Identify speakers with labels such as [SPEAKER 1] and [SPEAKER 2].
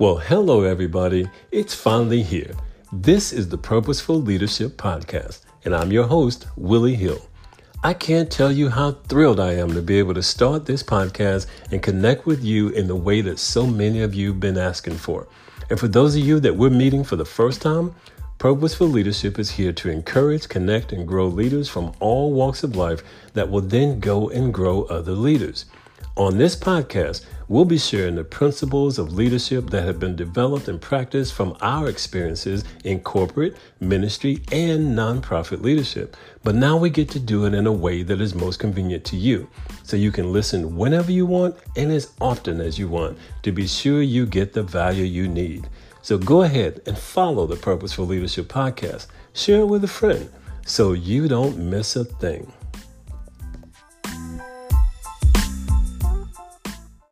[SPEAKER 1] Well, hello, everybody. It's finally here. This is the Purposeful Leadership Podcast, and I'm your host, Willie Hill. I can't tell you how thrilled I am to be able to start this podcast and connect with you in the way that so many of you have been asking for. And for those of you that we're meeting for the first time, Purposeful Leadership is here to encourage, connect, and grow leaders from all walks of life that will then go and grow other leaders. On this podcast, we'll be sharing the principles of leadership that have been developed and practiced from our experiences in corporate, ministry, and nonprofit leadership. But now we get to do it in a way that is most convenient to you. So you can listen whenever you want and as often as you want to be sure you get the value you need. So go ahead and follow the Purposeful Leadership Podcast. Share it with a friend so you don't miss a thing.